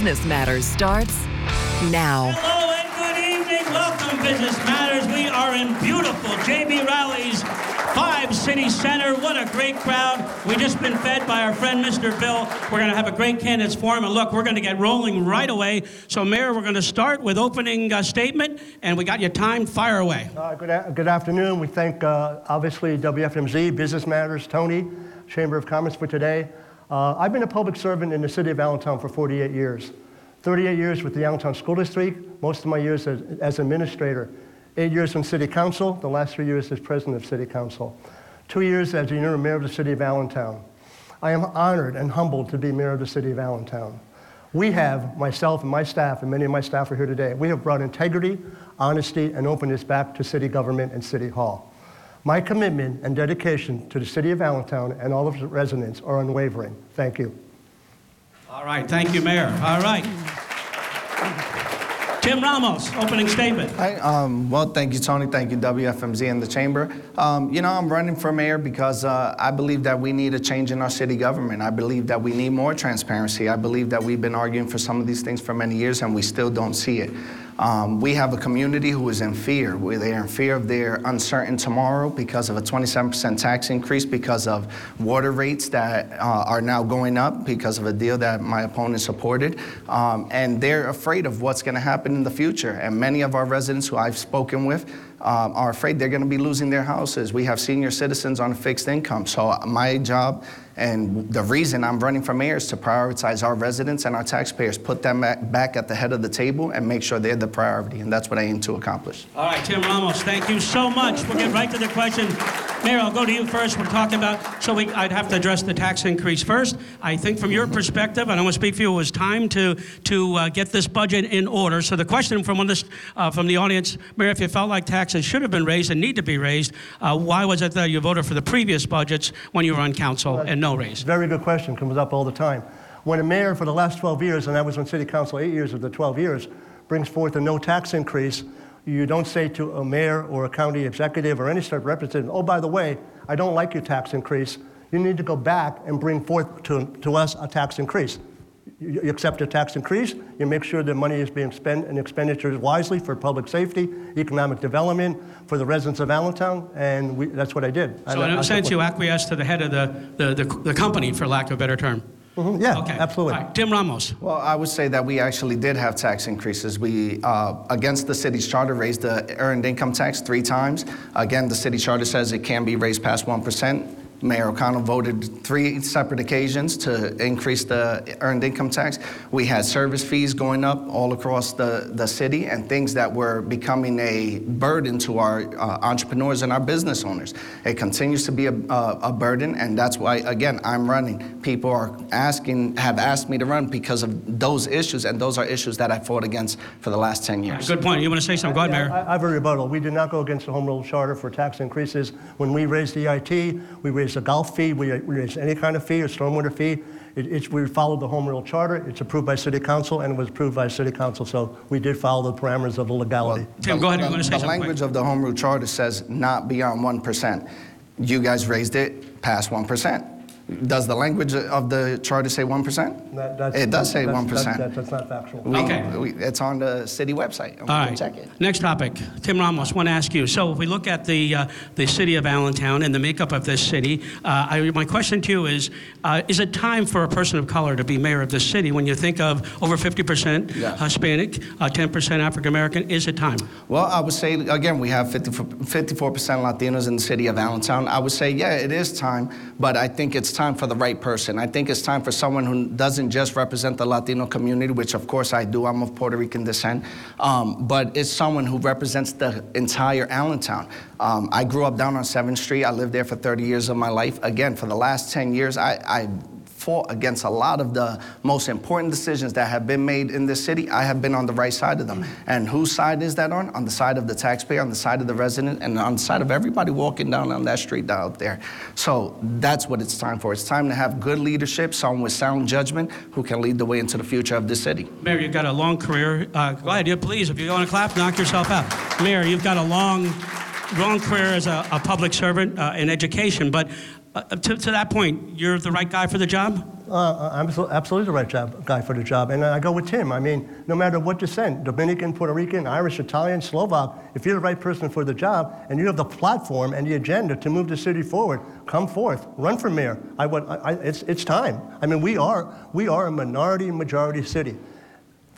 Business Matters starts now. Hello and good evening. Welcome, Business Matters. We are in beautiful JB Rowley's Five City Center. What a great crowd. We just been fed by our friend Mr. Bill. We're going to have a great candidates forum. And look, we're going to get rolling right away. So, Mayor, we're going to start with opening uh, statement. And we got your time. Fire away. Uh, good, a- good afternoon. We thank, uh, obviously, WFMZ, Business Matters, Tony, Chamber of Commerce for today. Uh, I've been a public servant in the city of Allentown for 48 years. 38 years with the Allentown School District, most of my years as, as administrator. Eight years on city council, the last three years as president of city council. Two years as the interim mayor of the city of Allentown. I am honored and humbled to be mayor of the city of Allentown. We have, myself and my staff, and many of my staff are here today, we have brought integrity, honesty, and openness back to city government and city hall. My commitment and dedication to the city of Allentown and all of its residents are unwavering. Thank you. All right. Thank you, Mayor. All right. Tim Ramos, opening statement. Hi, um, well, thank you, Tony. Thank you, WFMZ and the Chamber. Um, you know, I'm running for mayor because uh, I believe that we need a change in our city government. I believe that we need more transparency. I believe that we've been arguing for some of these things for many years and we still don't see it. Um, we have a community who is in fear. They're in fear of their uncertain tomorrow because of a 27% tax increase, because of water rates that uh, are now going up because of a deal that my opponent supported. Um, and they're afraid of what's going to happen in the future. And many of our residents who I've spoken with um, are afraid they're going to be losing their houses. We have senior citizens on a fixed income. So my job and the reason I'm running for mayor is to prioritize our residents and our taxpayers, put them at- back at the head of the table, and make sure they're the priority. And that's what I aim to accomplish. All right, Tim Ramos, thank you so much. We'll get right to the question. Mayor, I'll go to you first. We're talking about, so we, I'd have to address the tax increase first. I think from your perspective, and I want to speak for you, it was time to, to uh, get this budget in order. So the question from, the, uh, from the audience, Mayor, if you felt like taxes should have been raised and need to be raised, uh, why was it that you voted for the previous budgets when you were on council and no raise? Very good question, comes up all the time. When a mayor for the last 12 years, and I was on city council eight years of the 12 years, brings forth a no tax increase, you don't say to a mayor or a county executive or any sort of representative, oh, by the way, I don't like your tax increase. You need to go back and bring forth to, to us a tax increase. You you accept a tax increase, you make sure the money is being spent and expenditures wisely for public safety, economic development, for the residents of Allentown, and we, that's what I did. So I- in I a sense, you acquiesced to the head of the, the, the, the company, for lack of a better term. Mhm, Yeah, Okay. absolutely. All right, Tim Ramos. Well, I would say that we actually did have tax increases. We, uh, against the city's charter, raised the earned income tax three times. Again, the city charter says it can be raised past 1%. Mayor O'Connell voted three separate occasions to increase the earned income tax. We had service fees going up all across the, the city and things that were becoming a burden to our uh, entrepreneurs and our business owners. It continues to be a, a, a burden, and that's why, again, I'm running. People are asking, have asked me to run because of those issues, and those are issues that I fought against for the last 10 years. Good point. You want to say something? Go ahead, Mayor. I I have a rebuttal. We did not go against the Home Rule Charter for tax increases. When we raised the EIT, we raised a golf fee, we we raised any kind of fee, a stormwater fee. It- It's, we followed the Home Rule Charter. It's approved by City Council and it was approved by City Council, so we did follow the parameters of the legality. Tim, go ahead. You The- want to say The something? quick? language of the Home Rule Charter says not beyond 1%. You guys raised it past 1%. Does the language of the charter say 1%? That- that's- It does say that's- 1%. that's- That's not factual. We- Okay. we- It's on the city website. and we All can right. Check it. Next topic. Tim Ramos, want to ask you. So if we look at the, uh, the city of Allentown and the makeup of this city, uh, I, my question to you is, uh, is it time for a person of color to be mayor of this city when you think of over 50% Yes. Hispanic, uh, 10% African American? Is it time? Well, I would say, again, we have 50, 54% Latinos in the city of Allentown. I would say, yeah, it is time, but I think it's time for the right person. I think it's time for someone who doesn't just represent the Latino community, which of course I do, I'm of Puerto Rican descent, um, but it's someone who represents the entire Allentown. Um, I grew up down on 7th Street. I lived there for 30 years of my life. Again, for the last 10 years, I, I fought against a lot of the most important decisions that have been made in this city. I have been on the right side of them. And whose side is that on? On the side of the taxpayer, on the side of the resident, and on the side of everybody walking down on that street out there. So that's what it's time for. It's time to have good leadership, someone with sound judgment who can lead the way into the future of this city. Mayor, you've got a long career. Uh, go ahead, yeah, please. If you want to clap, knock yourself out. Mayor, you've got a long, long career as a, a public servant uh, in education, but uh, to, to that point, you're the right guy for the job? Uh, I'm so- absolutely the right job, guy for the job, and I go with Tim. I mean, no matter what descent, Dominican, Puerto Rican, Irish, Italian, Slovak, if you're the right person for the job and you have the platform and the agenda to move the city forward, come forth, run for mayor. I would, I, I, it's, it's time. I mean, we are, we are a minority majority city.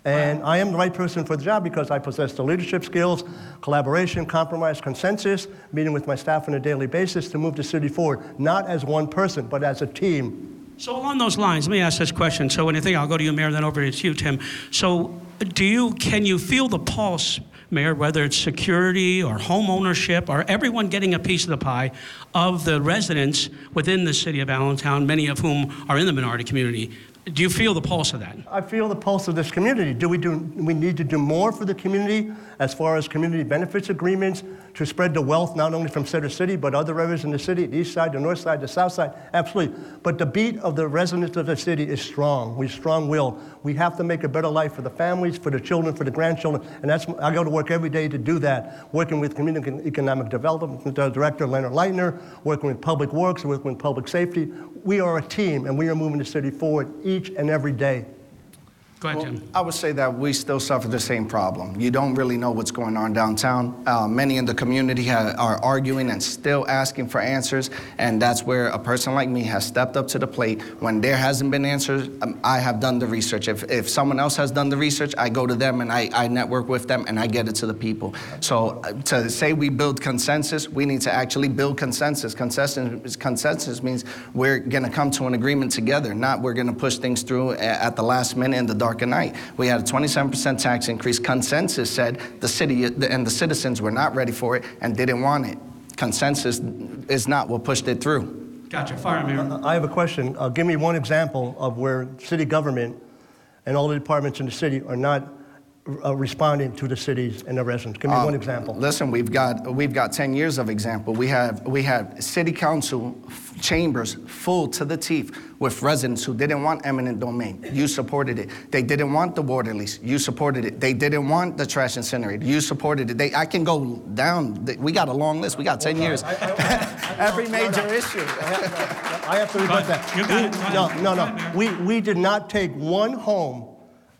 And I am the right person for the job because I possess the leadership skills, collaboration, compromise, consensus, meeting with my staff on a daily basis to move the city forward, not as one person, but as a team. So along those lines, let me ask this question. So when you think, I'll go to you, Mayor, then over to you, Tim. So do you, can you feel the pulse, Mayor, whether it's security or home ownership or everyone getting a piece of the pie of the residents within the city of Allentown, many of whom are in the minority community? Do you feel the pulse of that? I feel the pulse of this community. Do we do we need to do more for the community as far as community benefits agreements to spread the wealth not only from Center City but other areas in the city, the east side, the north side, the south side? Absolutely. But the beat of the residents of the city is strong. We're strong-willed. We have to make a better life for the families, for the children, for the grandchildren, and that's I go to work every day to do that. Working with Community Economic Development uh, Director Leonard Lightner, working with Public Works, working with Public Safety. We are a team, and we are moving the city forward each and every day. Go ahead, Tim. I would say that we still suffer the same problem. You don't really know what's going on downtown. Uh, many in the community ha- are arguing and still asking for answers, and that's where a person like me has stepped up to the plate. When there hasn't been answers, um, I have done the research. If, if someone else has done the research, I go to them and I, I network with them and I get it to the people. So uh, to say we build consensus, we need to actually build consensus. Consensus, consensus means we're going to come to an agreement together, not we're going to push things through at the last minute in the dark of night. We had a 27% tax increase. Consensus said the city and the citizens were not ready for it and didn't want it. Consensus is not what pushed it through. Gotcha. Fire, Mayor. I have a question. Uh, give me one example of where city government and all the departments in the city are not uh, responding to the cities and the residents. Give me Um, one example. Listen, we've got we've got 10 years of example. We have we have city council f- chambers full to the teeth with residents who didn't want eminent domain. You supported it. They didn't want the water lease. You supported it. They didn't want the trash incinerator. You supported it. They, I can go down. We got a long list. We got 10 years. Every major issue. I have to rebut that. You got We- it. No, no, no. We, we did not take one home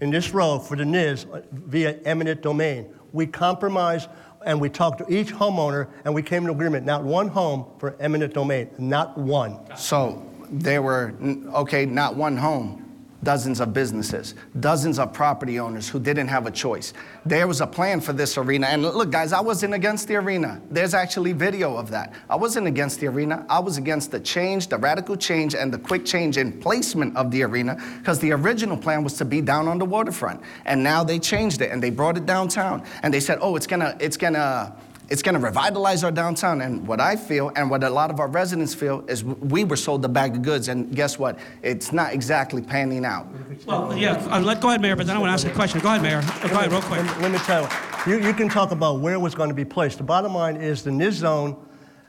in this row for the NIS uh, via eminent domain. We compromised and we talked to each homeowner and we came to agreement, not one home for eminent domain, not one. So there were, okay, not one home, dozens of businesses, dozens of property owners who didn't have a choice. There was a plan for this arena. And look, guys, I wasn't against the arena. There's actually video of that. I wasn't against the arena. I was against the change, the radical change, and the quick change in placement of the arena because the original plan was to be down on the waterfront. And now they changed it and they brought it downtown. And they said, oh, it's gonna, it's gonna, it's going to revitalize our downtown. And what I feel, and what a lot of our residents feel, is we were sold a bag of goods. And guess what? It's not exactly panning out. Well, yeah, uh, let, go ahead, Mayor, but then I want to ask a question. Go ahead, Mayor. Go ahead, real quick. Let, let me tell you, you, you can talk about where it was going to be placed. The bottom line is the NIS zone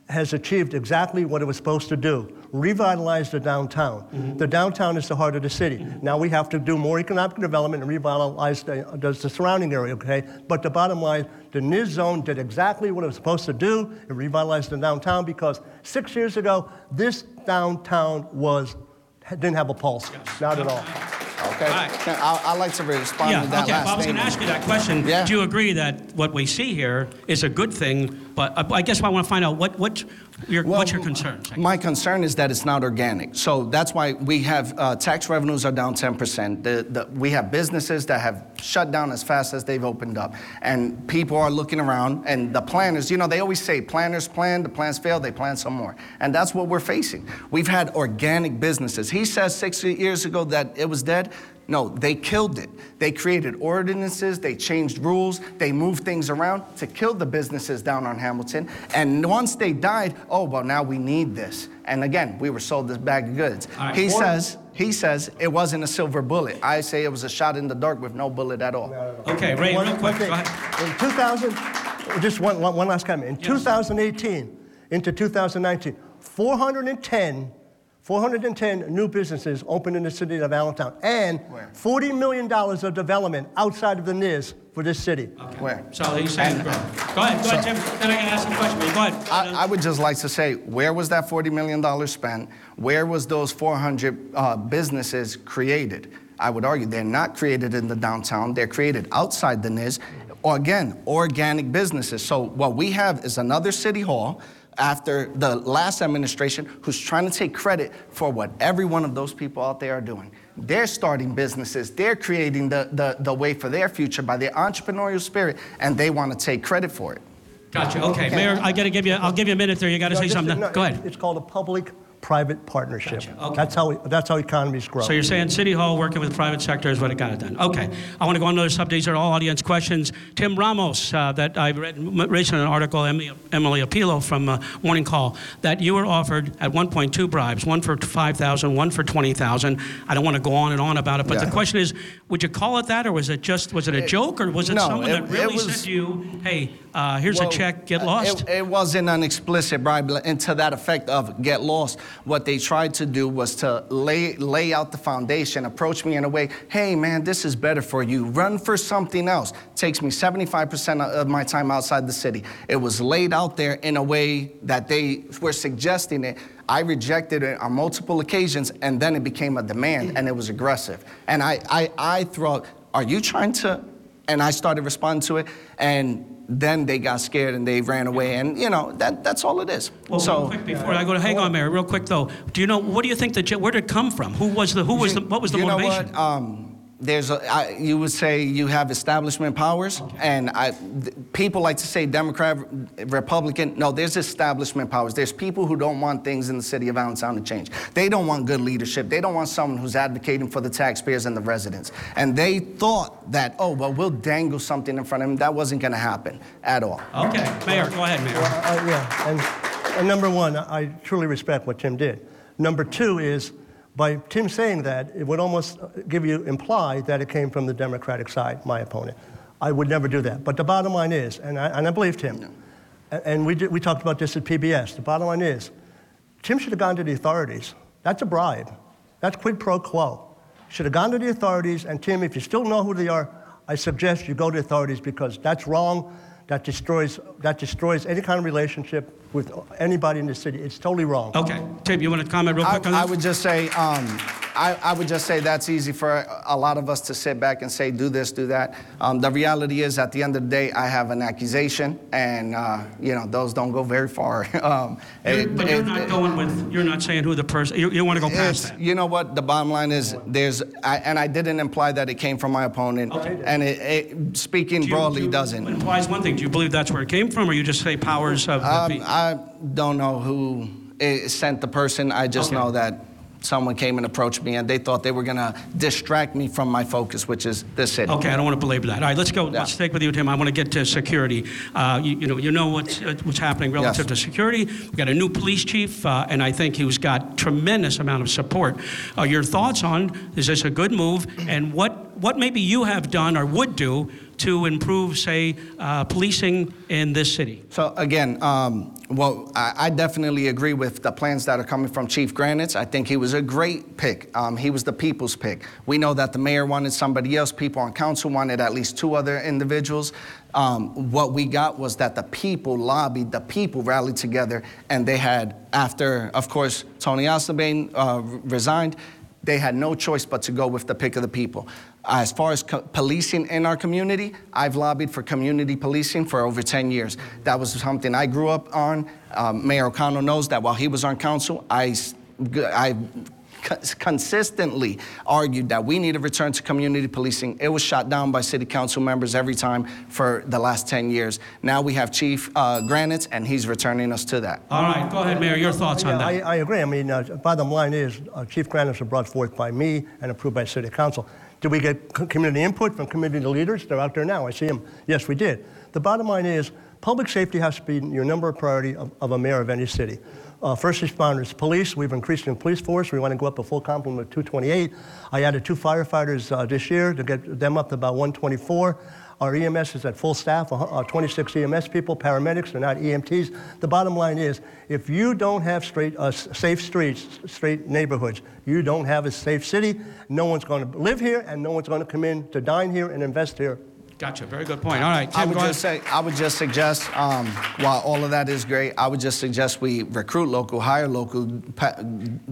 has achieved exactly what it was supposed to do revitalize the downtown. Mm-hmm. The downtown is the heart of the city. Mm-hmm. Now we have to do more economic development and revitalize the, the, the surrounding area, okay? But the bottom line, the NIS zone did exactly what it was supposed to do. It revitalized the downtown because six years ago, this downtown was, didn't have a pulse. Not at all. Okay? Right. I, I like to respond Yeah, to that okay. last Well, I was going to ask you that question. Yeah. Do you agree that what we see here is a good thing? But uh, I guess I want to find out what, what your, what's your concerns? My concern is that it's not organic. So that's why we have uh, tax revenues are down 10%. The, the, we have businesses that have shut down as fast as they've opened up. And people are looking around, and the planners, you know, they always say planners plan, the plans fail, they plan some more. And that's what we're facing. We've had organic businesses. He says six years ago that it was dead. No, they killed it. They created ordinances, they changed rules, they moved things around to kill the businesses down on Hamilton. And once they died, oh, well, now we need this. And again, we were sold this bag of goods. All right. He says, he says it wasn't a silver bullet. I say it was a shot in the dark with no bullet at all. Okay, Ray, One- real quick. one. Go ahead. In 2000, just one, one, one last comment. In 2018 into 2019, 410 410 new businesses opened in the city of Allentown, and Where? $40 million of development outside of the NIS for this city. Where? So he's saying, And- go ahead, go ahead, Tim. Then I can ask a question. Go ahead. I, I would just like to say, where was that $40 million spent? Where was those 400 uh, businesses created? I would argue they're not created in the downtown, they're created outside the NIS. Or again, organic businesses. So what we have is another city hall after the last administration who's trying to take credit for what every one of those people out there are doing. They're starting businesses, they're creating the, the, the way for their future by their entrepreneurial spirit, and they want to take credit for it. Gotcha. Okay, Mayor, I got to give you. I'll give you a minute there. You got to No, say something. no, Go ahead. It's called a public-private partnership. Gotcha, okay. That's how, that's how economies grow. So you're saying City Hall working with the private sector is what it got it done. Okay. I want to go on to other subjects. These are all audience questions. Tim Ramos, uh, that I read recently an article, Emily, Emily Opilo from uh, Morning Call, that you were offered at one point two bribes, one for 5000 one for 20000 I don't want to go on and on about it, but the question is, would you call it that, or was it just, was it a joke, or was it no, someone it- that it really was- said to you, hey, uh, here's Well, a check, get uh, lost? It, it wasn't an explicit bribe, and to that effect of get lost. What they tried to do was to lay lay out the foundation, approach me in a way, hey man, this is better for you. Run for something else. Takes me 75% of my time outside the city. It was laid out there in a way that they were suggesting it. I rejected it on multiple occasions, and then it became a demand, and it was aggressive. And I, I, I thought, are you trying to? And I started responding to it, and then they got scared and they ran away, and you know that that's all it is. Well, so real quick before I go to hang on, Mayor. Real quick though, do you know what do you think the? Where did it come from? Who was the who was the what was the you motivation? know what? Um, there's a, I, you would say you have establishment powers, and I, th- people like to say Democrat, Republican. No, there's establishment powers. There's people who don't want things in the city of Allentown to change. They don't want good leadership. They don't want someone who's advocating for the taxpayers and the residents. And they thought that, oh, well, we'll dangle something in front of them. That wasn't going to happen at all. Okay, Mayor, go ahead, Mayor. Uh, yeah, and, and number one, I truly respect what Tim did. Number two is, by Tim saying that, it would almost give you imply that it came from the Democratic side, my opponent. I would never do that. But the bottom line is, and I, and I believe Tim, a- and we, did, we talked about this at PBS, the bottom line is, Tim should have gone to the authorities. That's a bribe. That's quid pro quo. Should have gone to the authorities, and Tim, if you still know who they are, I suggest you go to the authorities because that's wrong. That destroys, that destroys any kind of relationship with anybody in the city. It's totally wrong. Okay, Tim, you want to comment real I, quick on I would just say, um, I, I would just say that's easy for a lot of us to sit back and say, do this, do that. Um, the reality is, at the end of the day, I have an accusation, and uh, you know those don't go very far. um, it- but you're it- not going with. You're not saying who the person. You, you want to go past that. you know what? The bottom line is, there's, I, and I didn't imply that it came from my opponent, Okay. and it, speaking Do you- broadly do doesn't. Implies one thing. Do you believe that's where it came from, or you just say powers of the Um, I don't know who eh, sent the person. I just Okay. know that someone came and approached me, and they thought they were going to distract me from my focus, which is the city. Okay, I don't want to belabor that. All right, let's go. Yeah. Let's stick with you, Tim. I want to get to security. Uh, you, you know, you know what's uh, what's happening relative Yes. to security. We've got a new police chief, uh, and I think he's got tremendous amount of support. Uh, your thoughts on is this a good move, and what what maybe you have done or would do to improve, say, uh, policing in this city? So again, um, well, I, I definitely agree with the plans that are coming from Chief Granitz. I think he was a great pick. Um, he was the people's pick. We know that the mayor wanted somebody else. People on council wanted at least two other individuals. Um, what we got was that the people lobbied, the people rallied together, and they had, after, of course, Tony Alsleben uh, resigned, they had no choice but to go with the pick of the people. As far as co- policing in our community, I've lobbied for community policing for over 10 years. That was something I grew up on. Um, Mayor O'Connell knows that while he was on council, I, co- consistently argued that we need a return to community policing. It was shot down by city council members every time for the last 10 years. Now we have Chief uh, Granitz, and he's returning us to that. All right, go ahead, Mayor. Your thoughts on Yeah, I, that? I agree. I mean, uh, bottom line is, uh, Chief Granitz was brought forth by me and approved by City Council. Did we get community input from community leaders? They're out there now. I see them. Yes, we did. The bottom line is, public safety has to be your number one priority of, of a mayor of any city. uh, first responders, police. We've increased the police force. We want to go up a full complement of 228. I added two firefighters uh, this year to get them up to about 124. Our EMS is at full staff, uh, uh, 26 EMS people, paramedics, they're not EMTs. The bottom line is, if you don't have straight, uh, safe streets, straight neighborhoods, you don't have a safe city. No one's going to live here, and no one's going to come in to dine here and invest here. Gotcha. Very good point. All right, I would just say, I would just suggest, um, while all of that is great, I would just suggest we recruit local, hire local, pa-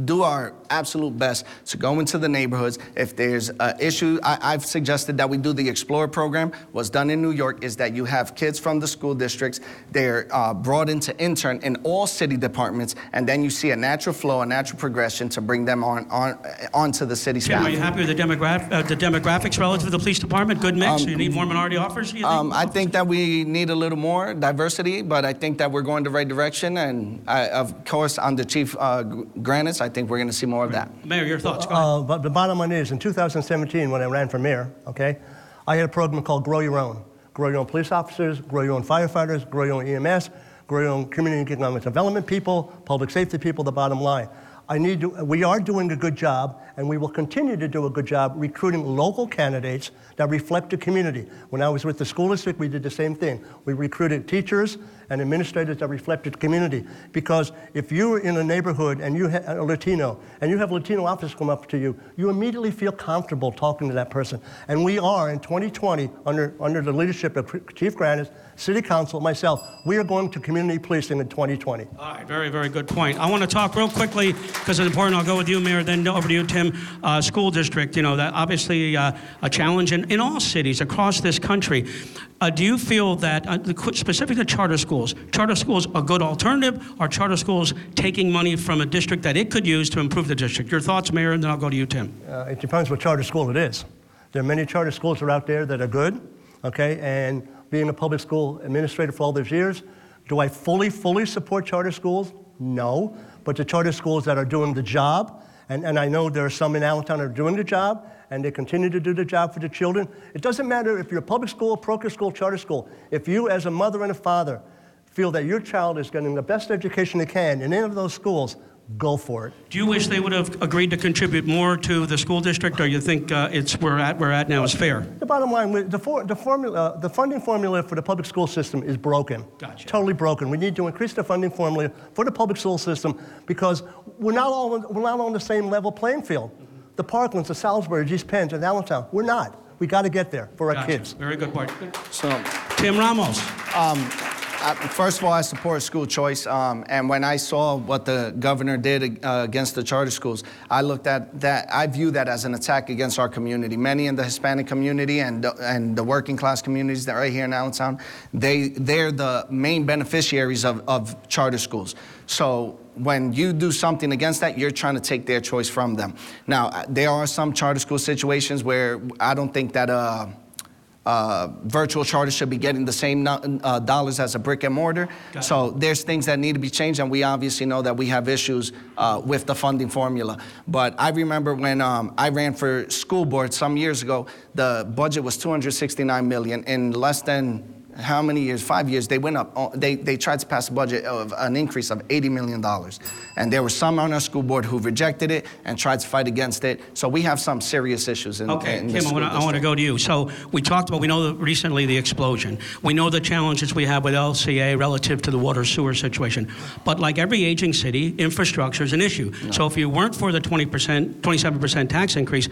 do our absolute best to go into the neighborhoods. If there's an issue, I, I've suggested that we do the Explorer program. What's done in New York is that you have kids from the school districts, they're uh, brought in to intern in all city departments, and then you see a natural flow, a natural progression to bring them on, on onto the city Tim, staff. are you happy with the, demograph- uh, the demographics relative to the police department? Good mix? Do you need more minority offers, you think? Um, I think that we need a little more diversity, but I think that we're going the right direction. And I, of course, under Chief uh, Gr- Granitz, I think we're going to see more of that. Mayor, your thoughts. Go ahead. Uh, but the bottom line is, in 2017, when I ran for mayor, okay, I had a program called Grow Your Own. Grow your own police officers, grow your own firefighters, grow your own EMS, grow your own community economic development people, public safety people, the bottom line. I need to, we are doing a good job, and we will continue to do a good job recruiting local candidates that reflect the community. When I was with the school district, we did the same thing. We recruited teachers and administrators that reflected the community. Because if you're in a neighborhood and you have a Latino, and you have a Latino officers come up to you, you immediately feel comfortable talking to that person. And we are in 2020, under, under the leadership of Chief Granitz, City Council, myself, we are going to community policing in 2020. All right, very, very good point. I want to talk real quickly because it's important. I'll go with you, Mayor, then over to you, Tim. Uh, school district, you know, that obviously uh, a challenge in, in all cities across this country. Uh, do you feel that, uh, the qu- specific to charter schools, charter schools a good alternative, Are charter schools taking money from a district that it could use to improve the district? Your thoughts, Mayor, and then I'll go to you, Tim. Uh, it depends what charter school it is. There are many charter schools that are out there that are good, okay? And being a public school administrator for all those years, do I fully, fully support charter schools? No. But the charter schools that are doing the job, and, and I know there are some in Allentown that are doing the job, and they continue to do the job for the children. It doesn't matter if you're a public school, parochial school, charter school. If you, as a mother and a father, feel that your child is getting the best education they can in any of those schools, go for it. Do you wish they would have agreed to contribute more to the school district, or you think uh, it's we're at we're at now is fair? The bottom line, the, for, the, formula, the funding formula for the public school system is broken. Gotcha. Totally broken. We need to increase the funding formula for the public school system because we're not all, we're not on the same level playing field. The Parklands, the Salisbury, East Penn, and Allentown, we're not. We got to get there for our Gotcha. kids. Very good point. So, Tim Ramos. I, first of all, I support school choice. Um, and when I saw what the governor did uh, against the charter schools, I looked at that. I view that as an attack against our community. Many in the Hispanic community and the, and the working class communities that are right here in Allentown, they they're the main beneficiaries of, of charter schools. So when you do something against that, you're trying to take their choice from them. Now, uh, there are some charter school situations where I don't think that. Uh, uh, virtual charter should be getting the same no- uh, dollars as a brick and mortar. Got So there's things that need to be changed, and we obviously know that we have issues uh, with the funding formula. But I remember when um, I ran for school board some years ago, the budget was 269 million. In less than how many years? Five years. They went up. They they tried to pass a budget of an increase of 80 million dollars, and there were some on our school board who rejected it and tried to fight against it. So we have some serious issues in, Okay, in Kim, I to I want to go to you. So we talked about we know that recently the explosion. We know the challenges we have with LCA relative to the water sewer situation. But like every aging city, infrastructure is an issue. So if you weren't for the 20%, 27% tax increase,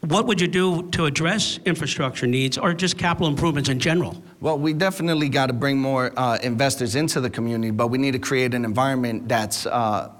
what would you do to address infrastructure needs or just capital improvements in general? Well, we definitely got to bring more uh, investors into the community, but we need to create an environment that's uh,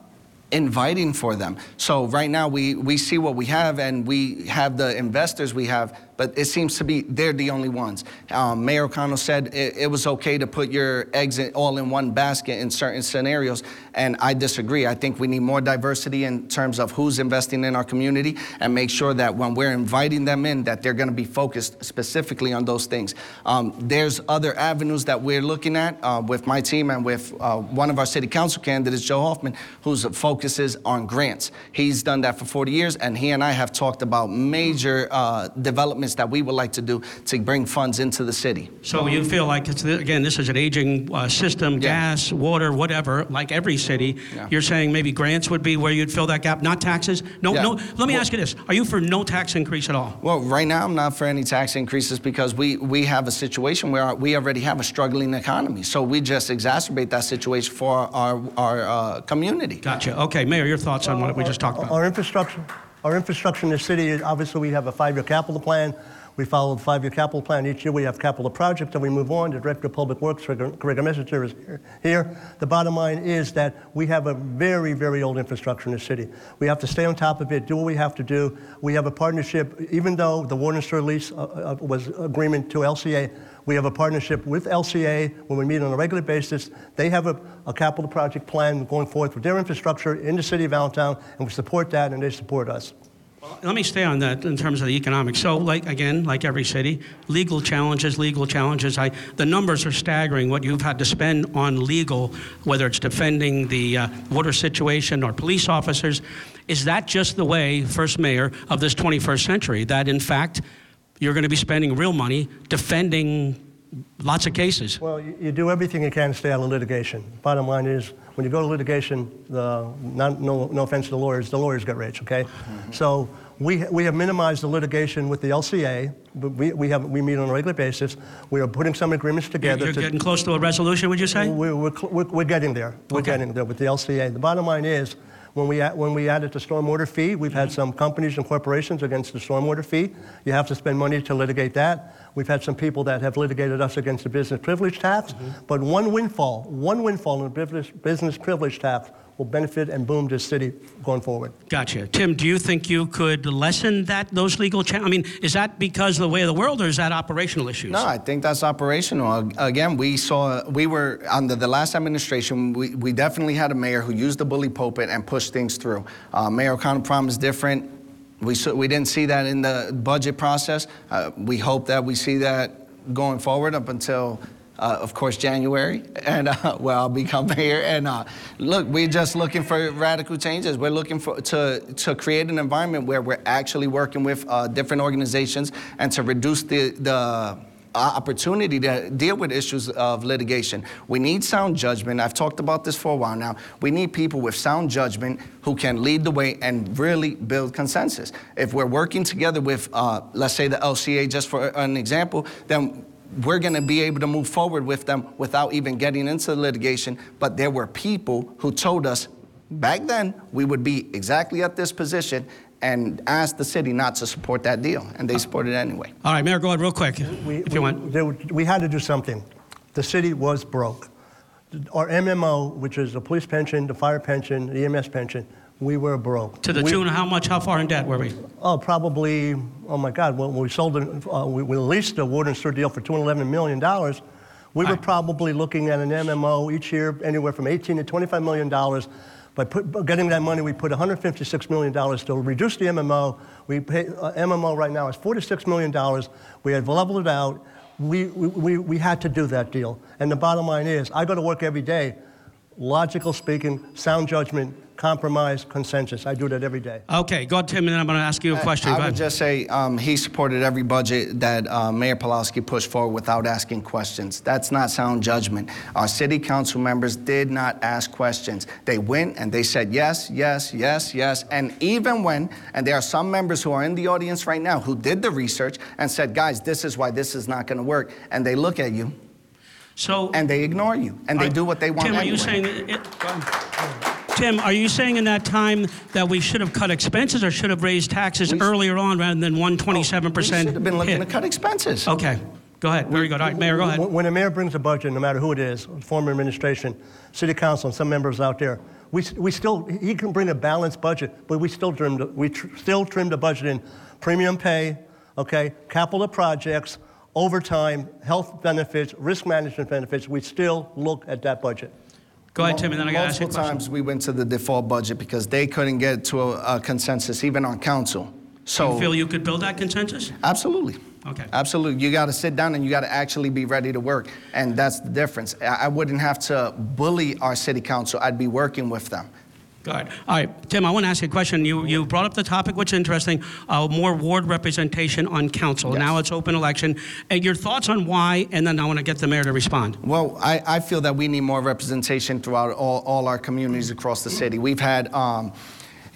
inviting for them. So right now we, we see what we have and we have the investors we have, but it seems to be they're the only ones. Um, Mayor O'Connell said it, it was okay to put your eggs in, all in one basket in certain scenarios, and I disagree. I think we need more diversity in terms of who's investing in our community and make sure that when we're inviting them in, that they're going to be focused specifically on those things. Um, there's other avenues that we're looking at uh, with my team and with uh, one of our city council candidates, Joe Hoffman, whose focuses on grants. He's done that for 40 years, and he and I have talked about major uh, development developments that we would like to do to bring funds into the city. So you feel like, it's, again, this is an aging uh, system, gas, water, whatever, like every city. Yeah. You're saying maybe grants would be where you'd fill that gap, not taxes? No, Yeah. no. Let me Well- ask you this: Are you for no tax increase at all? Well, right now I'm not for any tax increases because we, we have a situation where we already have a struggling economy. So we just exacerbate that situation for our, our uh, community. Gotcha. Okay, Mayor, your thoughts on what we just talked about? Our infrastructure, our infrastructure in the city, obviously, we have a five-year capital plan. We follow the five-year capital plan. Each year, we have capital projects, and we move on. The Director of Public Works, Gregor Messinger, is here-. The bottom line is that we have a very, very old infrastructure in the city. We have to stay on top of it, do what we have to do. We have a partnership, even though the and sewer lease uh, uh, was agreement to LCA, we have a partnership with LCA when we meet on a regular basis. They have a, a capital project plan going forth with their infrastructure in the city of Allentown, and we support that, and they support us. Let me stay on that in terms of the economics. So, like again, like every city, legal challenges, legal challenges. I, the numbers are staggering. What you've had to spend on legal, whether it's defending the uh, water situation or police officers, is that just the way, first mayor of this 21st century? That in fact, you're going to be spending real money defending lots of cases. Well, you, you do everything you can to stay out of litigation. Bottom line is, when you go to litigation, the, not, no, no offense to the lawyers, the lawyers get rich, okay? Mm-hmm. So we, we have minimized the litigation with the LCA. but We, we, have, we meet on a regular basis. We are putting some agreements together. You're to- getting close to a resolution, would you say? We're, we're, cl- we're, we're getting there. We're Okay. getting there with the LCA. The bottom line is, when we, when we added the stormwater fee, we've had some companies and corporations against the stormwater fee. You have to spend money to litigate that. We've had some people that have litigated us against the business privilege tax. Mm-hmm. But one windfall, one windfall in the business, business privilege tax will benefit and boom this city going forward. Gotcha. Tim, do you think you could lessen that those legal cha- I mean, is that because of the way of the world, or is that operational issues? No, I think that's operational. Again, we saw, we were, under the last administration, we, we definitely had a mayor who used the bully pulpit and pushed things through. Uh, mayor O'Connell promised different. We, saw, we didn't see that in the budget process. Uh, we hope that we see that going forward up until, uh, of course, January, and uh, where I'll become here. And uh, look, we're just looking for radical changes. We're looking for to to create an environment where we're actually working with uh, different organizations and to reduce the the uh, opportunity to deal with issues of litigation. We need sound judgment. I've talked about this for a while now. We need people with sound judgment who can lead the way and really build consensus. If we're working together with, uh, let's say, the LCA, just for an example, then we're going to be able to move forward with them without even getting into the litigation. But there were people who told us back then we would be exactly at this position and asked the city not to support that deal, and they supported it anyway. All right, Mayor, go ahead real quick, We, if you want. there- we had to do something. The city was broke. Our MMO, which is the police pension, the fire pension, the EMS pension, we were broke. To the We- tune of how much, how far in debt were we? Oh, probably, oh my God, when we sold, it, uh, we we leased the water and sewer deal for $211 million. We were Right. probably looking at an MMO each year anywhere from 18 to $25 million. By put, by getting that money, we put $156 million to reduce the MMO. We pay, uh, MMO right now is $46 million. We had leveled it out. We, we, we, we had to do that deal. And the bottom line is, I go to work every day. Logical speaking, sound judgment, compromise, consensus. I do that every day. Okay, go ahead, Tim, and then I'm going to ask you a question. I Go would ahead. just say um, he supported every budget that uh, Mayor Pawlowski pushed forward without asking questions. That's not sound judgment. Our city council members did not ask questions. They went and they said yes, yes, yes, yes. And even when, and there are some members who are in the audience right now who did the research and said, guys, this is why this is not going to work. And they look at you So, and they ignore you and they Are- do what they want Tim, are you saying, that it, Tim, are you saying in that time that we should have cut expenses or should have raised taxes We- earlier on rather than 127% we should have been looking hit? to cut expenses. Okay, go ahead. Very good. All right, Mayor, go ahead. When when a mayor brings a budget, no matter who it is, former administration, city council, and some members out there, we, s- we still, he can bring a balanced budget, but we still trim, the- we tr- still trim the budget in premium pay, okay, capital projects, overtime, health benefits, risk management benefits. We still look at that budget. Go ahead, Tim, and then I got to ask you a Multiple question. times we went to the default budget because they couldn't get to a, a consensus, even on council. So You feel you could build that consensus? absolutely, Okay. absolutely, you got to sit down and you got to actually be ready to work, and that's the difference. I, I wouldn't have to bully our city council; I'd be working with them. Good. All right, Tim, I want to ask you a question. You, you brought up the topic, which is interesting, uh, more ward representation on council. Yes. Now it's open election. And your thoughts on why, and then I want to get the mayor to respond. Well, I, I feel that we need more representation throughout all, all our communities across the city. We've had, um,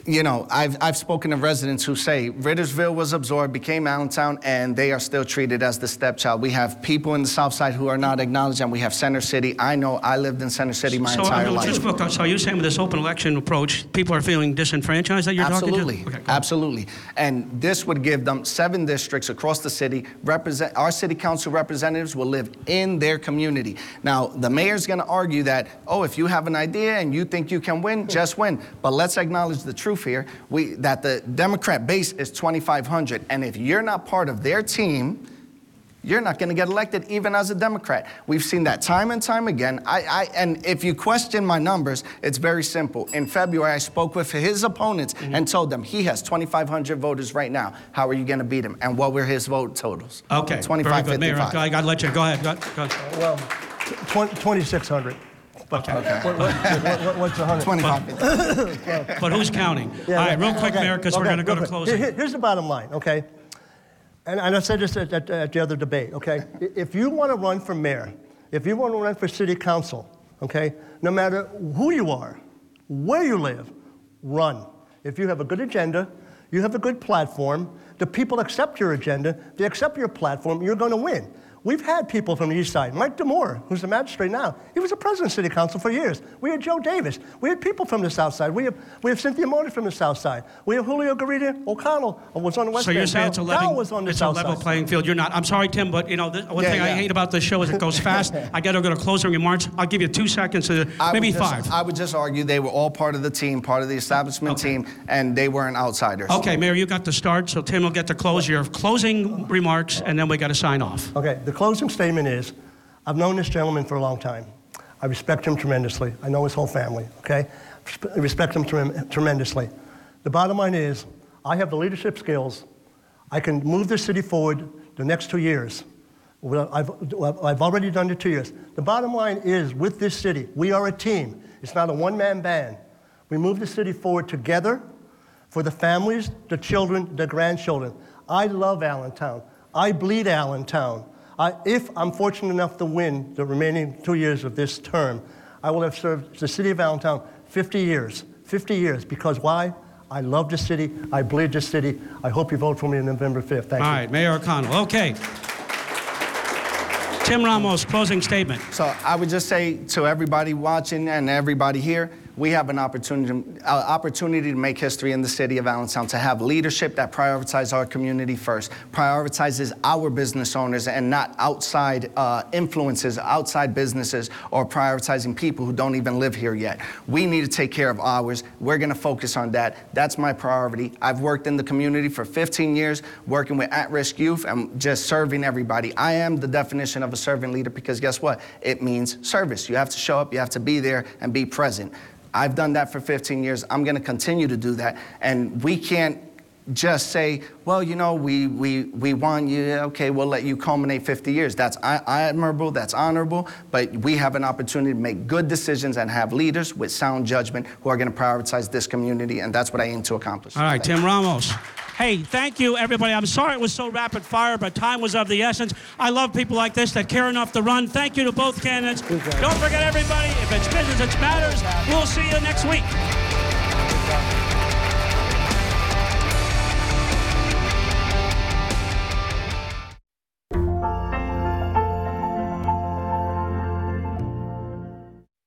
you know, I've, I've spoken to residents who say Rittersville was absorbed, became Allentown, and they are still treated as the stepchild. We have people in the South Side who are not acknowledged, and we have Center City. I know I lived in Center City my so, entire uh, life. just look, so you're saying with this open election approach, people are feeling disenfranchised that you're Absolutely, talking to? Okay, absolutely. And this would give them seven districts across the city. Represent our city council representatives will live in their community. Now, the mayor's going to argue that, oh, if you have an idea and you think you can win, just win. But let's acknowledge the truth here: we that the Democrat base is 2,500, and if you're not part of their team. You're not going to get elected even as a Democrat. We've seen that time and time again. I, I, and if you question my numbers, it's very simple. In February, I spoke with his opponents Mm-hmm. and told them he has 2,500 voters right now. How are you going to beat him? And what were his vote totals? Okay, 25, very good. Mayor, 55. I got to let you go ahead. Go, go. Well, tw- 2,600. But what, what, what, what- what's 100? 25. But who's counting? Yeah, All right, real quick, Okay, Mayor, because we're going to go to closing. Here- Here's the bottom line, okay? And, and I said this at, at, at the other debate, okay? If you want to run for mayor, if you want to run for city council, okay, no matter who you are, where you live, run. If you have a good agenda, you have a good platform, the people accept your agenda, they accept your platform, you're going to win. We've had people from the east side. Mike D'Amore, who's the magistrate now, he was a president of city council for years. We had Joe Davis. We had people from the south side. We have, we have Cynthia Mota from the south side. We have Julio Guridy O'Connell who was on the west So you're End. saying Dow- it's a level, was on the it's a south level side. playing field. You're not. I'm sorry, Tim, but you know the one Yeah, thing I yeah. hate about this show is it goes fast. I got to go to closing remarks. I'll give you two seconds, to, I maybe would just- five. I would just argue they were all part of the team, part of the establishment Okay. team, and they weren't outsiders. Okay, Mayor, you got the start, so Tim will get to close your closing remarks, and then we got to sign off. Okay, the closing statement is I've known this gentleman for a long time. I respect him tremendously. I know his whole family, okay? I respect him trem- tremendously. The bottom line is I have the leadership skills. I can move this city forward the next two years. I've, I've already done the two years. The bottom line is with this city, we are a team. It's not a one man band. We move the city forward together for the families, the children, the grandchildren. I love Allentown. I bleed Allentown. I, if I'm fortunate enough to win the remaining two years of this term, I will have served the city of Allentown 50 years. 50 years. Because why? I love the city. I bleed the city. I hope you vote for me on November 5th. Thank All you. right, Mayor O'Connell. Okay. Tim Ramos, closing statement. So I would just say to everybody watching and everybody here, we have an opportunity, uh, opportunity to make history in the city of Allentown, to have leadership that prioritizes our community first, prioritizes our business owners and not outside uh, influences, outside businesses, or prioritizing people who don't even live here yet. We need to take care of ours. We're going to focus on that. That's my priority. I've worked in the community for 15 years, working with at-risk youth and just serving everybody. I am the definition of a servant leader because guess what? It means service. You have to show up, you have to be there and be present. I've done that for 15 years. I'm going to continue to do that. And we can't just say, well, you know, we, we, we want you, okay, we'll let you culminate 50 years. That's admirable, that's honorable, but we have an opportunity to make good decisions and have leaders with sound judgment who are going to prioritize this community, and that's what I aim to accomplish. All right, Tim Ramos. Hey, thank you, everybody. I'm sorry it was so rapid fire, but time was of the essence. I love people like this that care enough to run. Thank you to both candidates. Don't forget, everybody, if it's business, it matters. We'll see you next week.